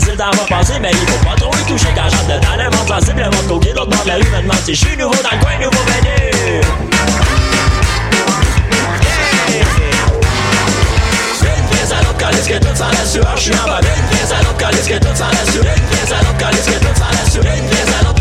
facile d'en repasser, mais il faut pas trop y toucher. Quand j'entre dedans. Le monde sensible, le monde coquille, l'autre bord de la rue me demande si je suis nouveau dans le coin, nouveau venu. calice que tout la sueur, je suis en bas, une pièce à l'autre calice que tout la sueur, une pièce à l'autre calice que tout la sueur, une pièce à l'autre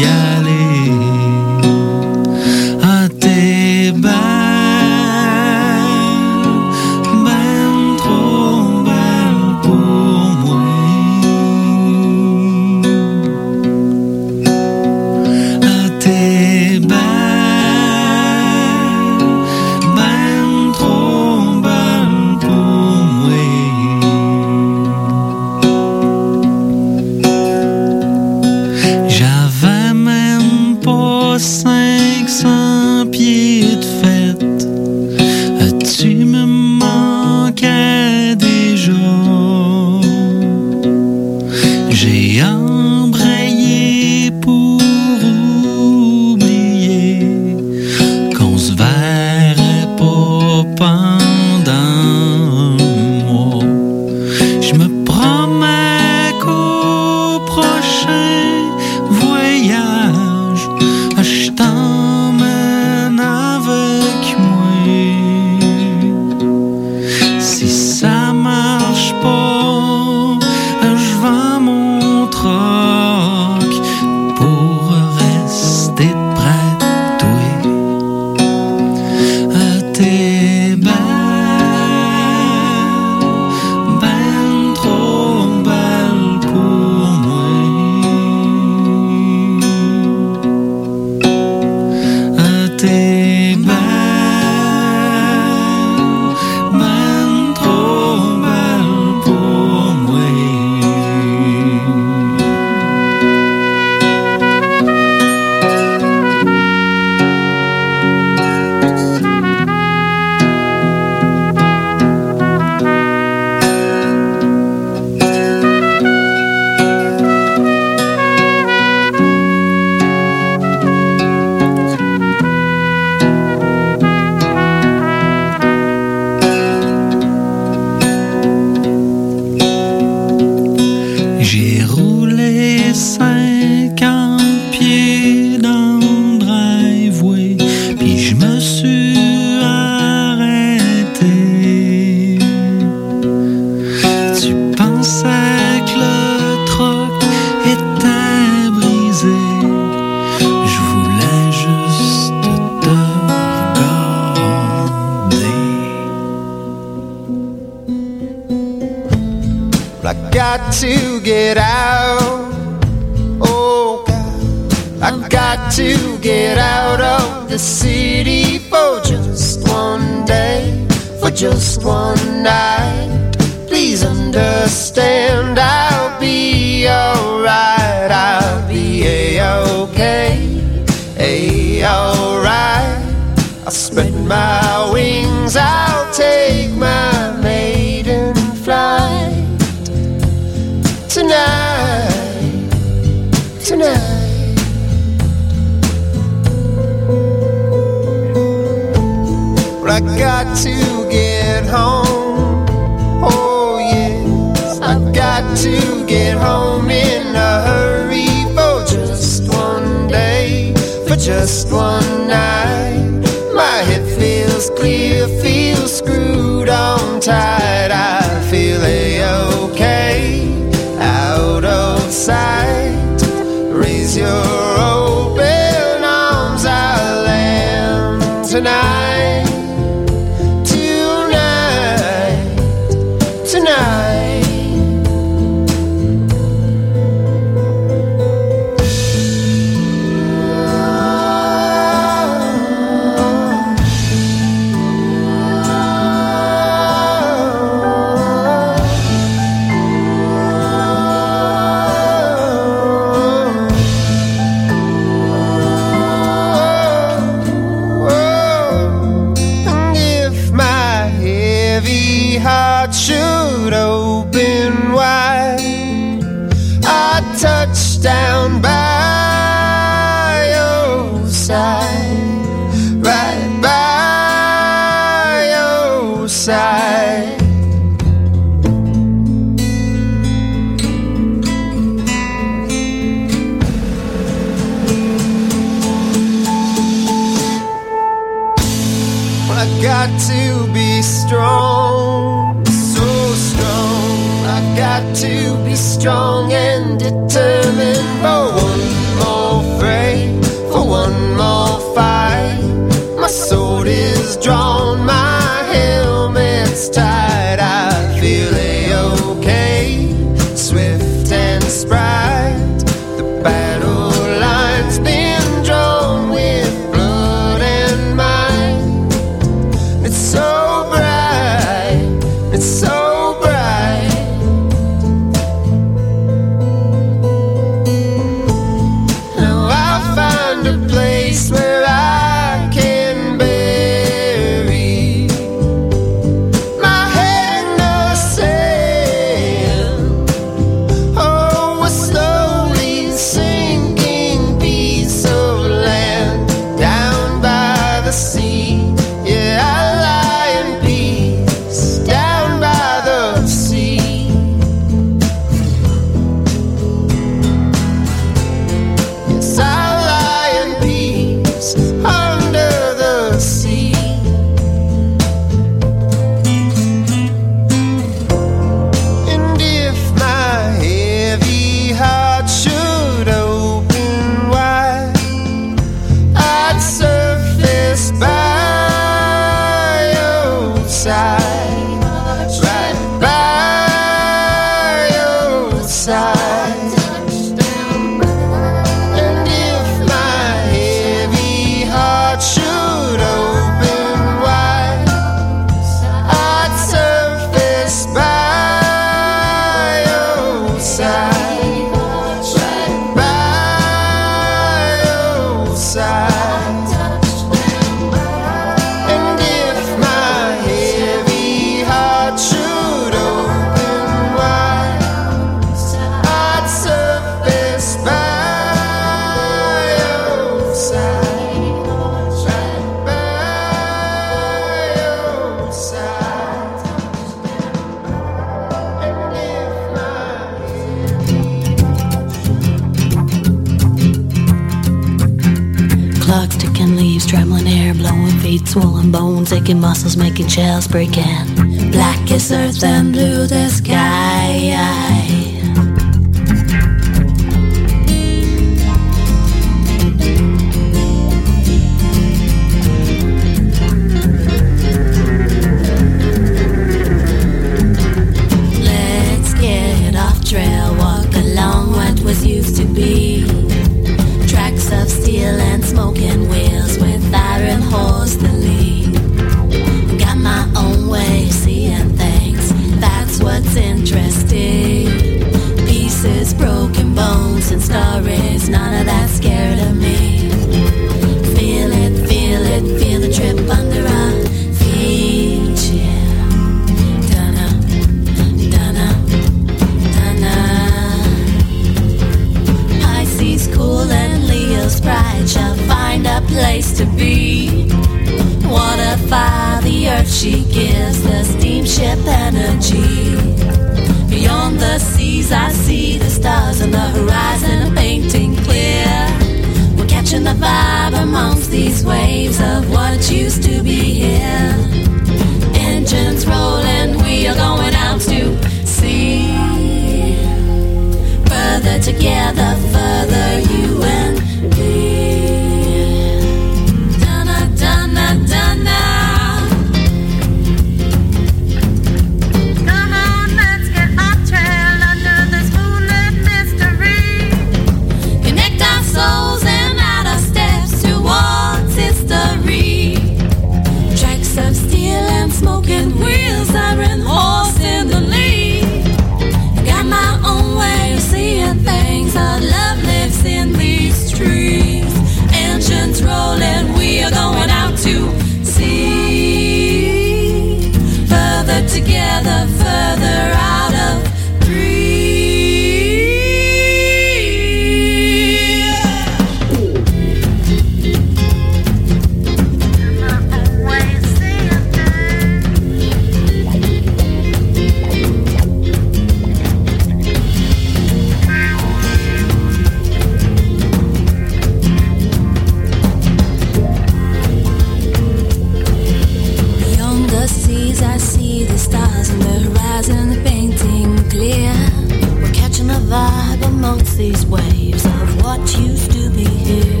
a vibe amongst these waves of what used to be here.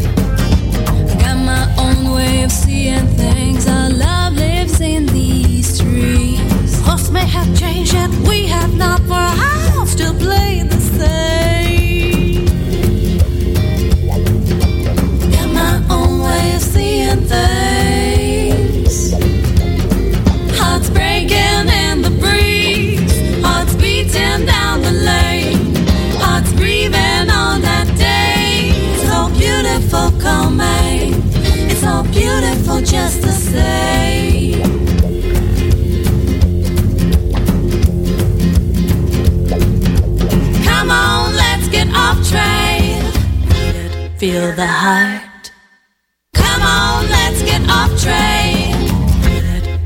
I got my own way of seeing things. Our love lives in these trees. Horse may have changed, yet we feel the heart. Come on, let's get off train.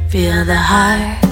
Feel the heart.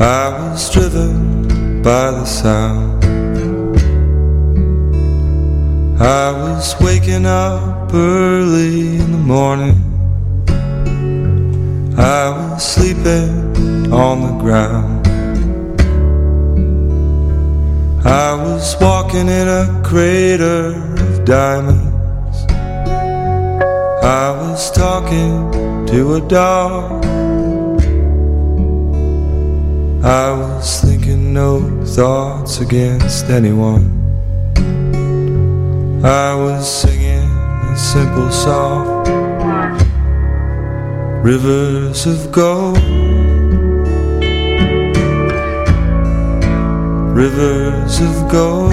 I was driven by the sound. I was waking up early in the morning. I was sleeping on the ground. I was walking in a crater of diamonds. I was talking to a dog. I was thinking no thoughts against anyone. I was singing a simple song Rivers of gold, rivers of gold.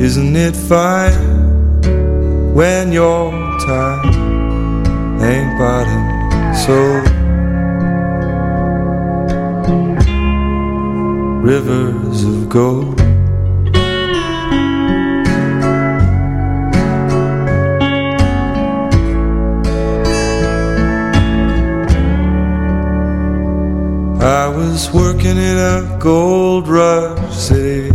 Isn't it fine when your time ain't bottom? So, rivers of gold. I was working in a gold rush city.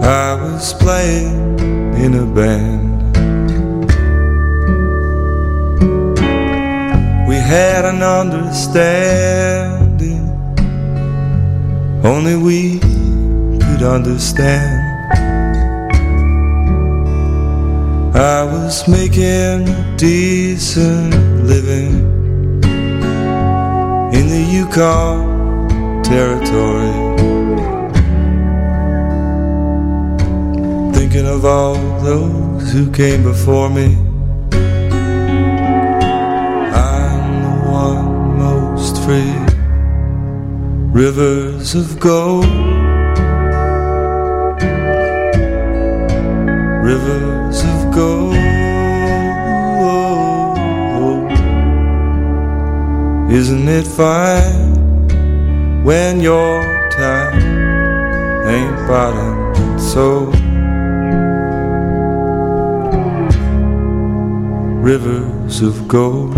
I was playing in a band. Had an understanding, only we could understand. I was making a decent living in the Yukon Territory. Thinking of all those who came before me. Free. Rivers of gold. Rivers of gold. Isn't it fine when your time ain't bottom so? Rivers of gold.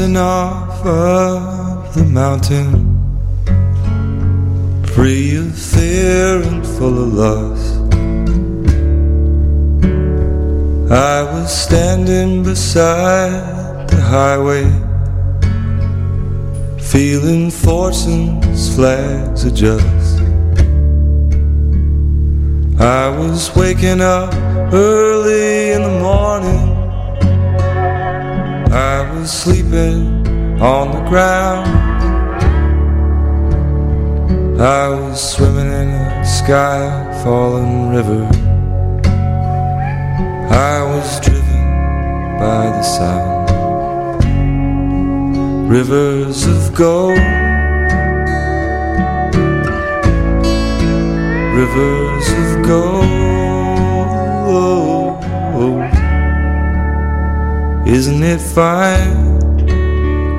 Pissing off of the mountain, free of fear and full of lust. I was standing beside the highway, feeling fortune's flags adjust. I was waking up early in the morning. I was sleeping on the ground. I was swimming in a sky falling river. I was driven by the sound. Rivers of gold. Rivers of gold. Isn't it fine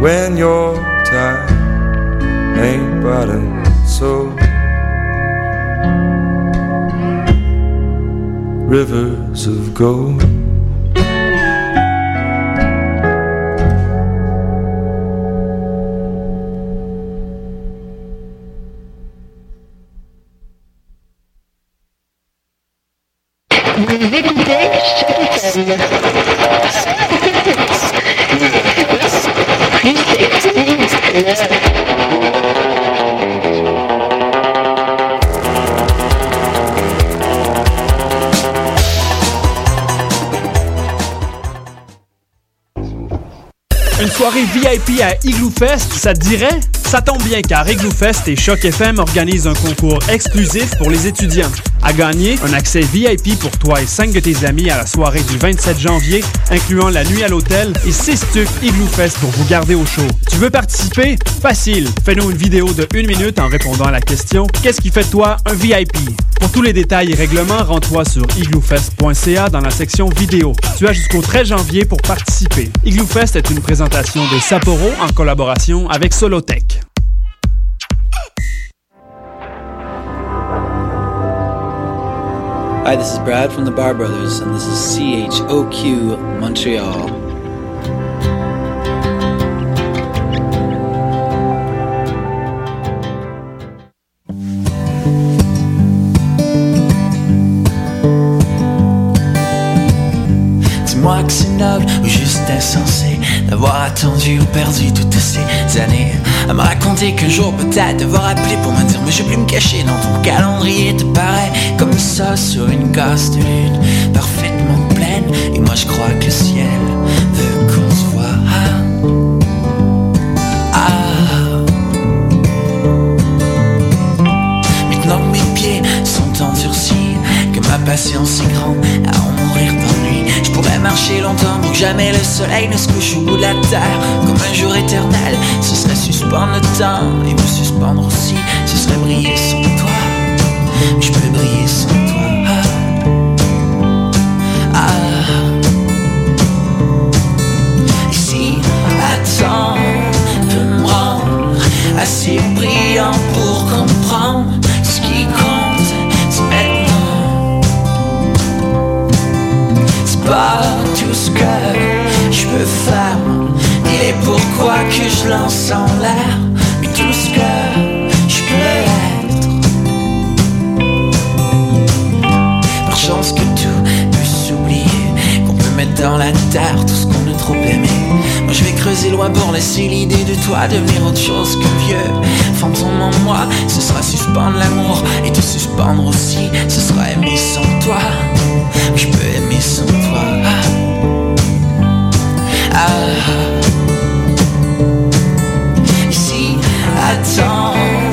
when your time ain't bottom so? Rivers of gold. VIP à Igloo Fest, ça te dirait? Ça tombe bien car Igloo Fest et Choc FM organisent un concours exclusif pour les étudiants. À gagner, un accès VIP pour toi et 5 de tes amis à la soirée du 27 janvier, incluant la nuit à l'hôtel et 6 trucs Igloo Fest pour vous garder au chaud. Tu veux participer? Facile! Fais-nous une vidéo de 1 minute en répondant à la question Qu'est-ce qui fait de toi un VIP? Pour tous les détails et règlements, rends-toi sur igloofest.ca dans la section vidéo. Tu as jusqu'au 13 janvier pour participer. Igloo Fest est une présentation de Sapporo en collaboration avec Solotech. Hi, this is Brad from the Barr Brothers, and this is CHOQ Montreal. Dis-moi que c'est noble ou juste insensé attendu ou perdu toutes ces années À me raconter qu'un jour peut-être devoir appeler pour me dire Mais je vais plus me cacher dans ton calendrier Te paraît comme ça sur une gosse de lune Parfaitement pleine Et moi je crois que le ciel veut qu'on se voit ah. ah. Maintenant que mes pieds sont endurcis Que ma patience est grande à en mourir marcher longtemps pour que jamais le soleil ne se couche au la terre. Comme un jour éternel, ce serait suspendre le temps et me suspendre aussi. Ce serait briller sans toi. Je peux briller sans toi. Ah. Ah. Ici, attends, peut me rendre assez brillant pour je lance en l'air, mais tout ce que je peux être. Par chance que tout peut s'oublier, qu'on peut mettre dans la terre tout ce qu'on a trop aimé. Moi je vais creuser loin pour laisser l'idée de toi devenir autre chose que vieux fantôme en moi. Ce sera suspendre l'amour et te suspendre aussi. Ce sera aimer sans toi. Je peux aimer sans toi. Ah. Attends, peut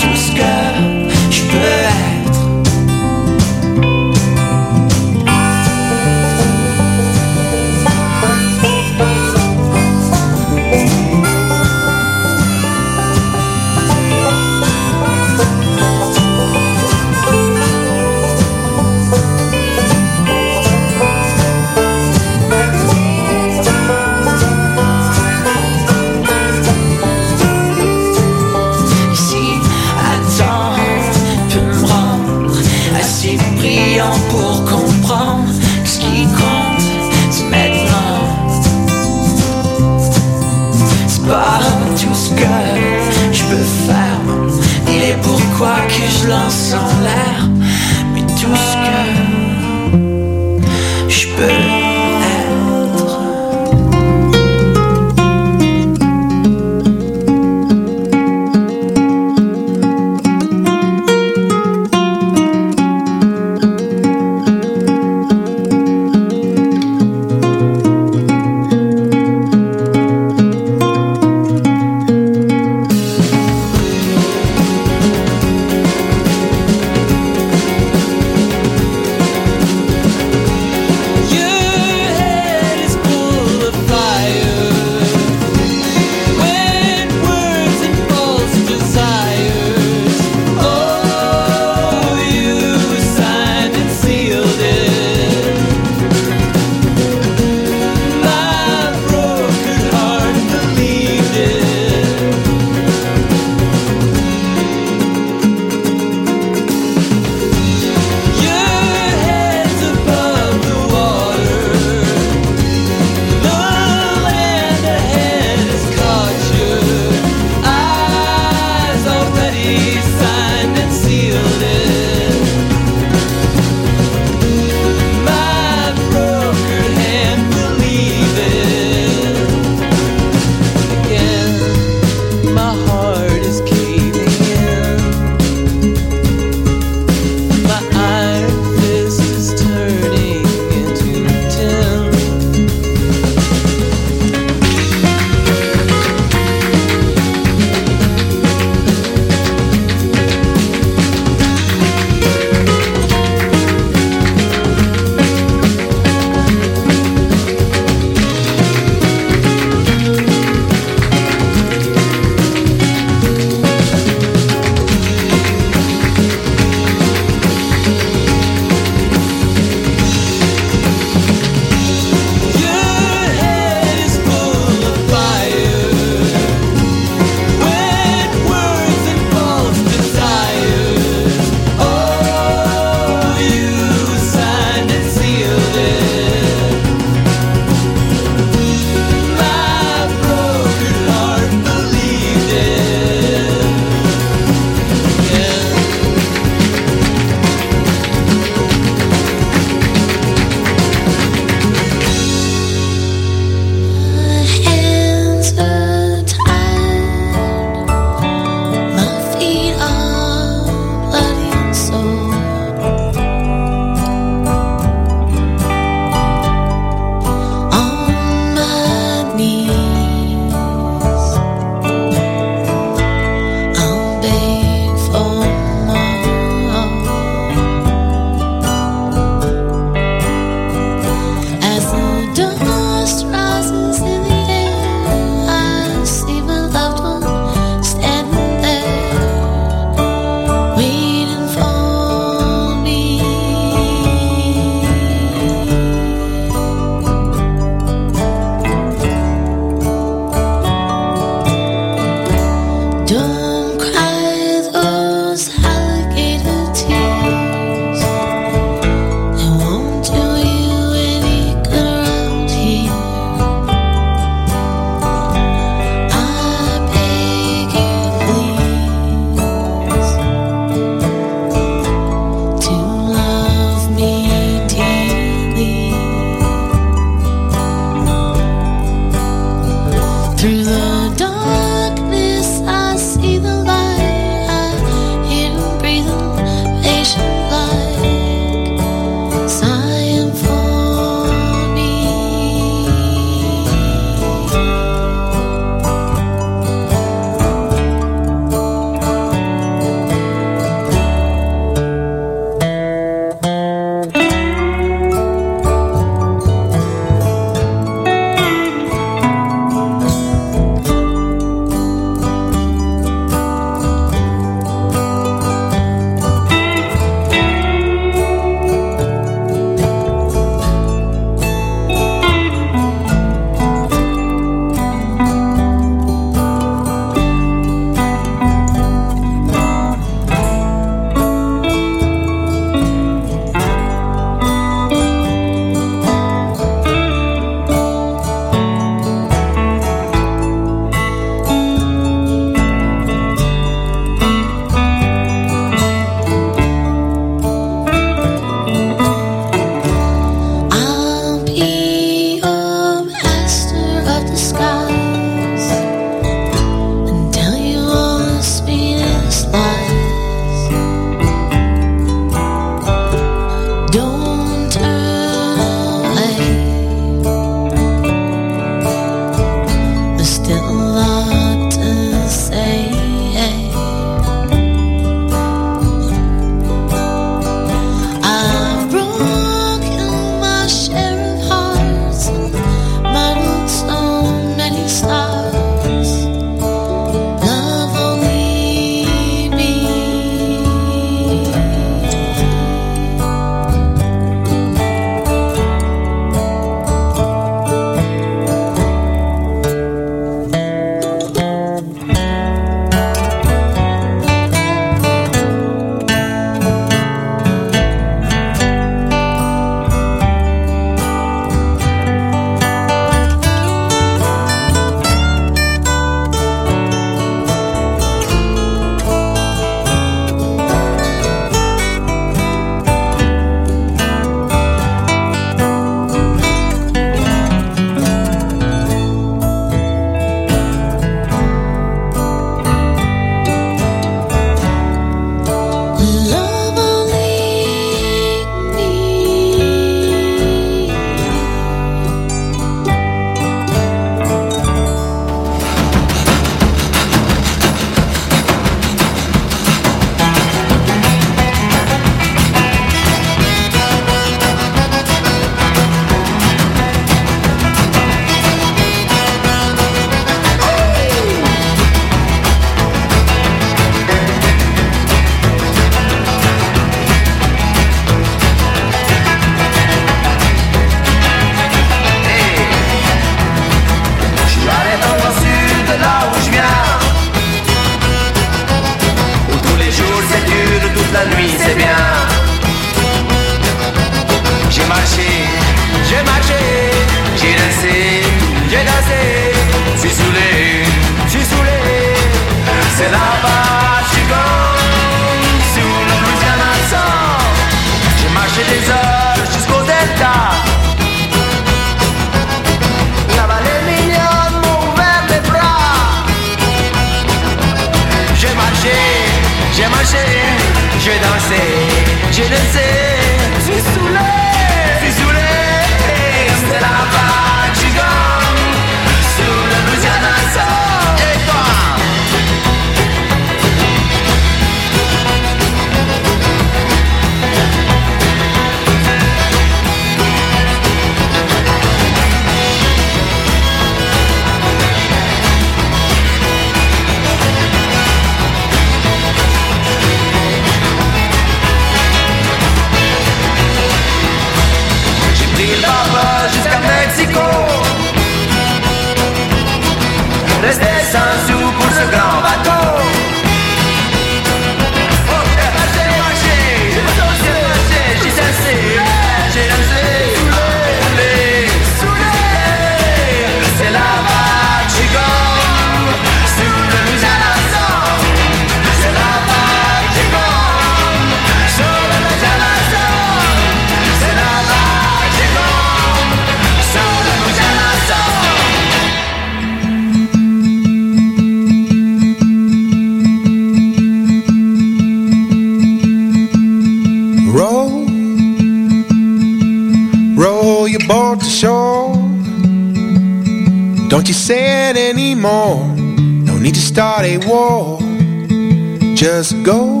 Just go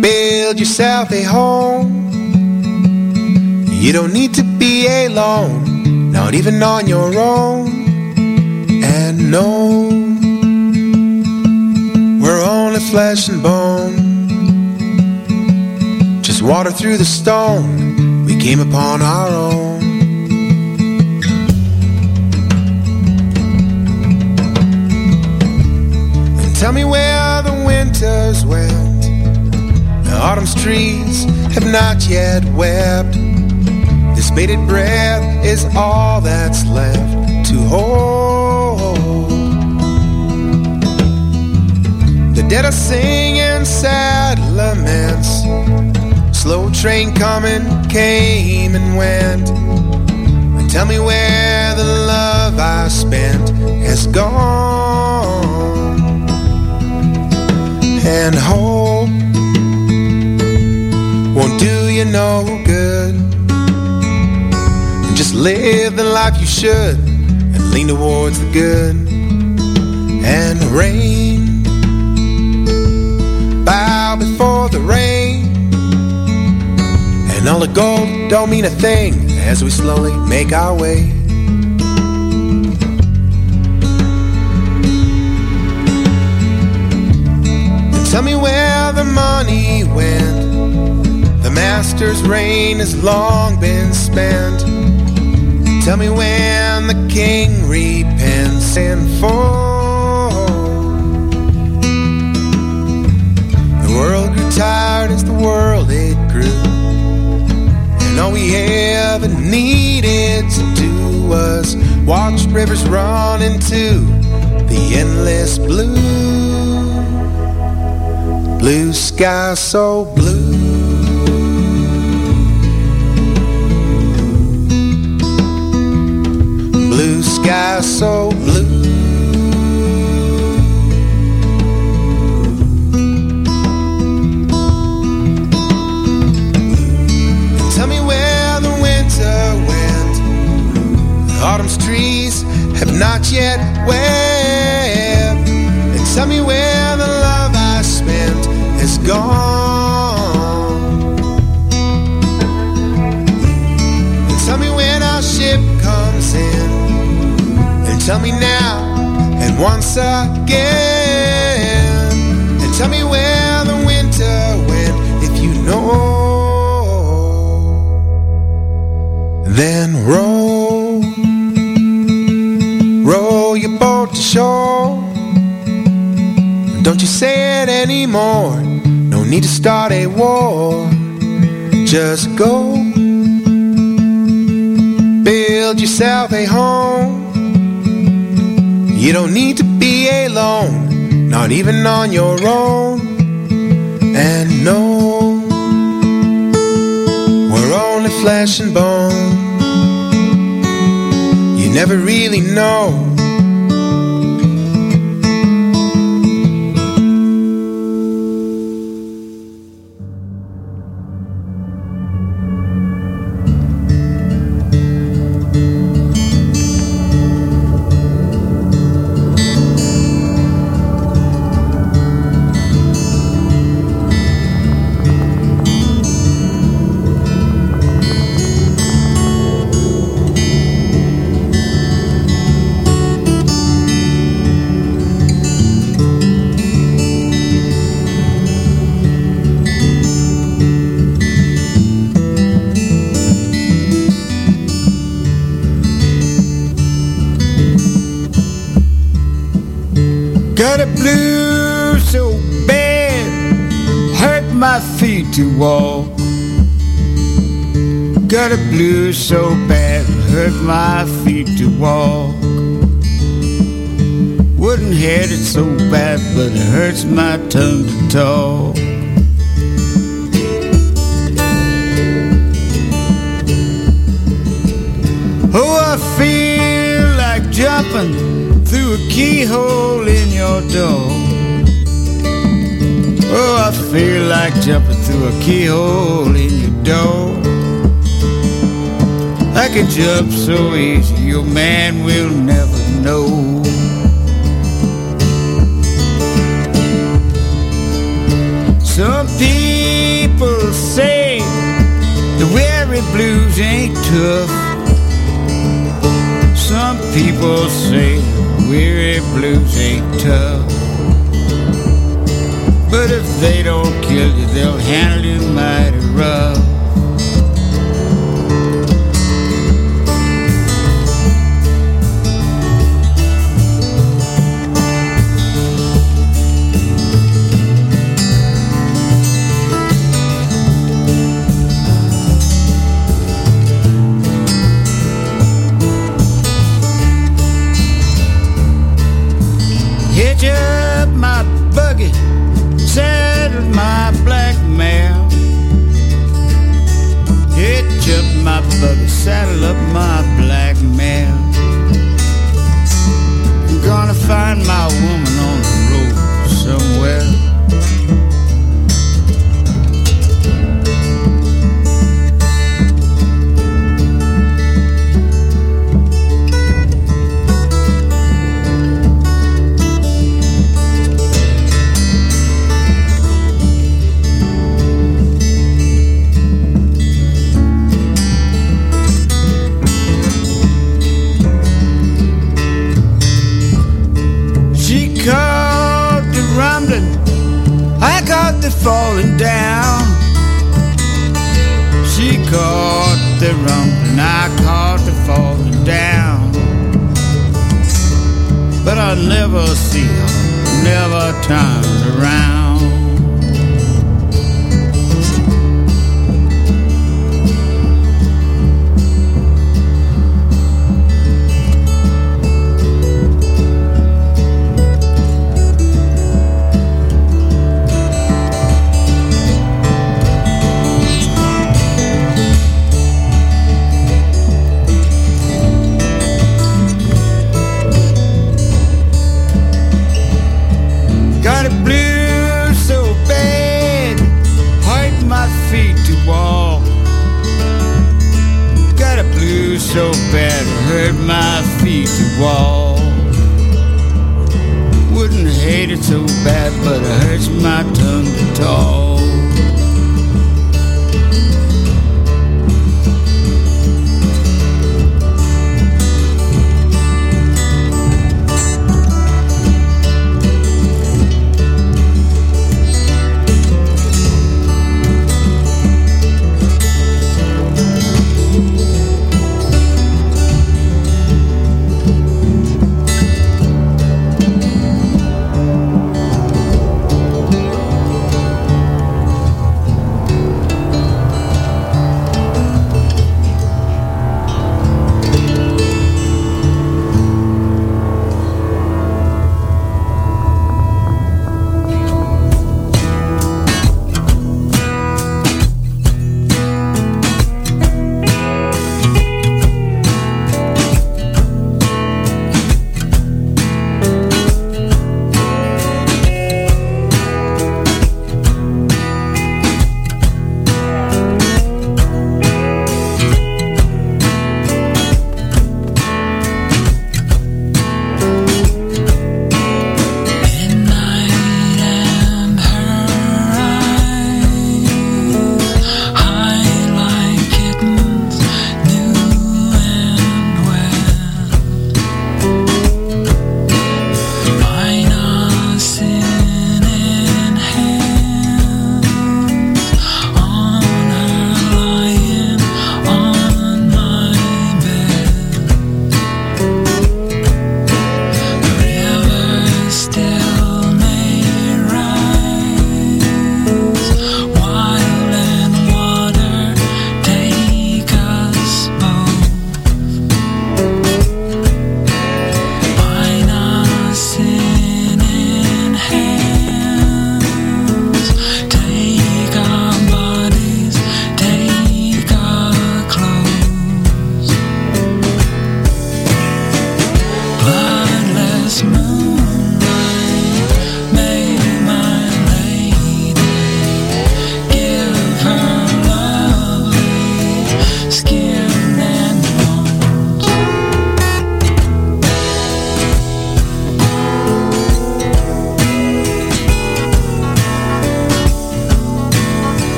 build yourself a home. You don't need to be alone, not even on your own. And no, we're only flesh and bone. Just water through the stone we came upon our own. Tell me where the winters went. The autumn's trees have not yet wept. This bated breath is all that's left to hold. The dead are singing sad laments. Slow train coming came and went. Tell me where the love I spent has gone. And hope won't do you no good. And just live the life you should and lean towards the good. And rain, bow before the rain. And all the gold don't mean a thing as we slowly make our way. Tell me where the money went. The master's reign has long been spent. Tell me when the king repents and falls. The world grew tired as the world it grew. And all we ever needed to do was watch rivers run into the endless blue. Blue sky so blue. Blue sky so blue. Tell me where the winter went. Autumn's trees have not yet wept. And tell me where has gone. And tell me when our ship comes in. And tell me now and once again. And tell me where the winter went if you know. Then row, row your boat to shore. Don't you say it anymore. Need to start a war. Just go build yourself a home. You don't need to be alone, not even on your own. And no, we're only flesh and bone. You never really know. To walk. Got a blue so bad, hurt my feet to walk. Wouldn't had it so bad, but it hurts my tongue to talk. Oh, I feel like jumping through a keyhole in your door. Oh, I feel like jumping through a keyhole in your door. I package jump so easy, your man will never know. Some people say the weary blues ain't tough. Some people say weary blues ain't tough. But if they don't kill you, they'll handle you mighty rough.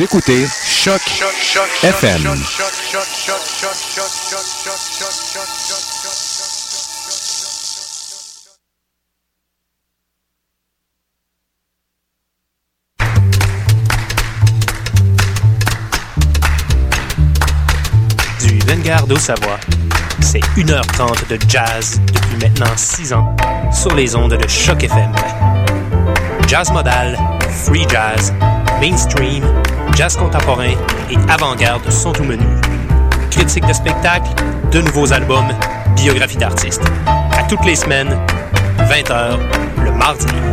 Écoutez Choc FM. Du Vanguard au Savoie, c'est 1h30 de jazz depuis maintenant 6 ans sur les ondes de Choc FM. Jazz modal, free jazz, mainstream, jazz contemporain et avant-garde sont au menu. Critiques de spectacles, de nouveaux albums, biographies d'artistes. À toutes les semaines, 20h, le mardi.